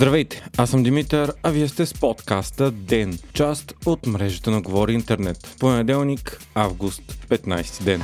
Здравейте, аз съм Димитър, а вие сте с подкаста ДЕН, част от мрежата на Говори Интернет. Понеделник, август, 15 ден.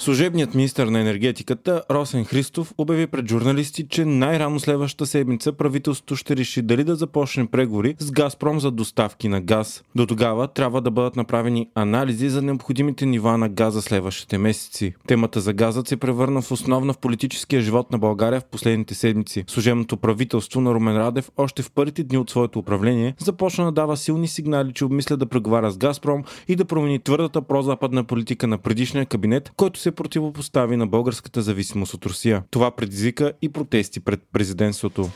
Служебният министр на енергетиката Росен Христов обяви пред журналисти, че най-рано следващата седмица правителството ще реши дали да започне преговори с Газпром за доставки на газ. До тогава трябва да бъдат направени анализи за необходимите нива на газа следващите месеци. Темата за газът се превърна в основна в политическия живот на България в последните седмици. Служебното правителство на Румен Радев още в първите дни от своето управление започна да дава силни сигнали, че обмисля да преговаря с Газпром и да промени твърдата прозападна политика на предишния кабинет, който се се противопостави на българската зависимост от Русия. Това предизвика и протести пред президентството.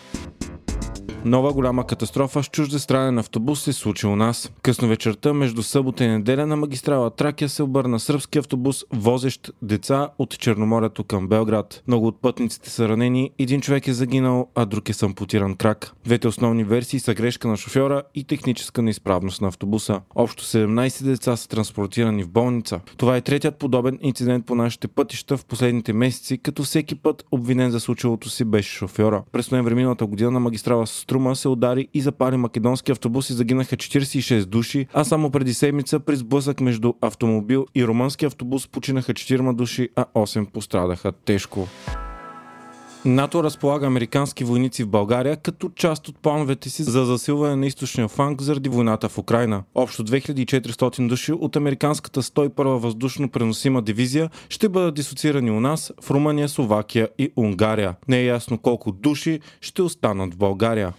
Нова голяма катастрофа с чуждестранен автобус се случи у нас. Късно вечерта, между събота и неделя на магистрала Тракия се обърна сръбски автобус, возещ деца от Черноморието към Белград. Много от пътниците са ранени, един човек е загинал, а друг е сампутиран крак. Двете основни версии са грешка на шофьора и техническа неизправност на автобуса. Общо 17 деца са транспортирани в болница. Това е третият подобен инцидент по нашите пътища в последните месеци, като всеки път обвинен за случилото си беше шофьора. През ноември миналата година на магистрала Струма се удари и запали македонски автобус и загинаха 46 души, а само преди седмица при сблъсък между автомобил и румънски автобус починаха 4 души, а 8 пострадаха тежко. НАТО разполага американски войници в България като част от плановете си за засилване на източния фланг заради войната в Украина. Общо 2400 души от американската 101 въздушно преносима дивизия ще бъдат дисоцирани у нас в Румъния, Словакия и Унгария. Не е ясно колко души ще останат в България.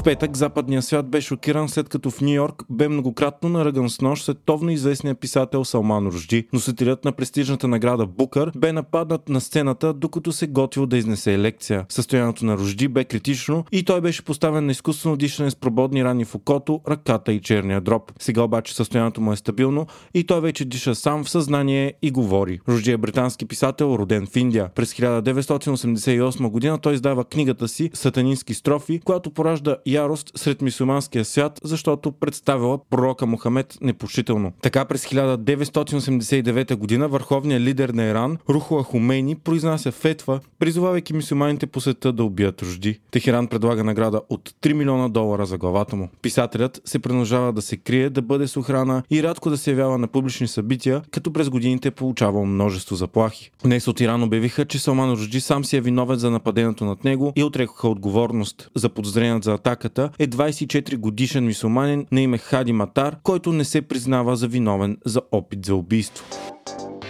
В петък западният свят бе шокиран след като в Нью Йорк бе многократно наръган с нож световно известният писател Салман Ружди. Носителят на престижната награда Букър бе нападнат на сцената, докато се готвил да изнесе лекция. Състоянието на Ружди бе критично и той беше поставен на изкуствено дишане с прободни рани в окото, ръката и черния дроб. Сега обаче състоянието му е стабилно и той вече диша сам в съзнание и говори. Ружди е британски писател, роден в Индия. През 1988 година той издава книгата си Сатанински строфи, която поражда ярост сред мусулманския свят, защото представила пророка Мохамед непочитално. Така през 1989 година върховният лидер на Иран, Рухуа Хумейни, произнася фетва, призовавайки мусулманите по света да убият рожди. Техеран предлага награда от 3 милиона долара за главата му. Писателят се принуждава да се крие, да бъде с охрана и рядко да се явява на публични събития, като през годините получавал множество заплахи. Днес от Иран обявиха, че Салман Рожди сам си е виновен за нападението над него и отрекоха отговорност. За подозреният за атака атаката е 24 годишен мисулманин на име Хади Матар, който не се признава за виновен за опит за убийство.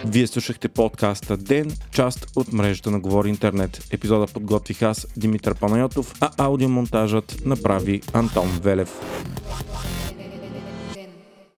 Вие слушахте подкаста Ден, част от мрежата на Говори Интернет. Епизода подготвих аз, Димитър Панайотов, а аудиомонтажът направи Антон Велев.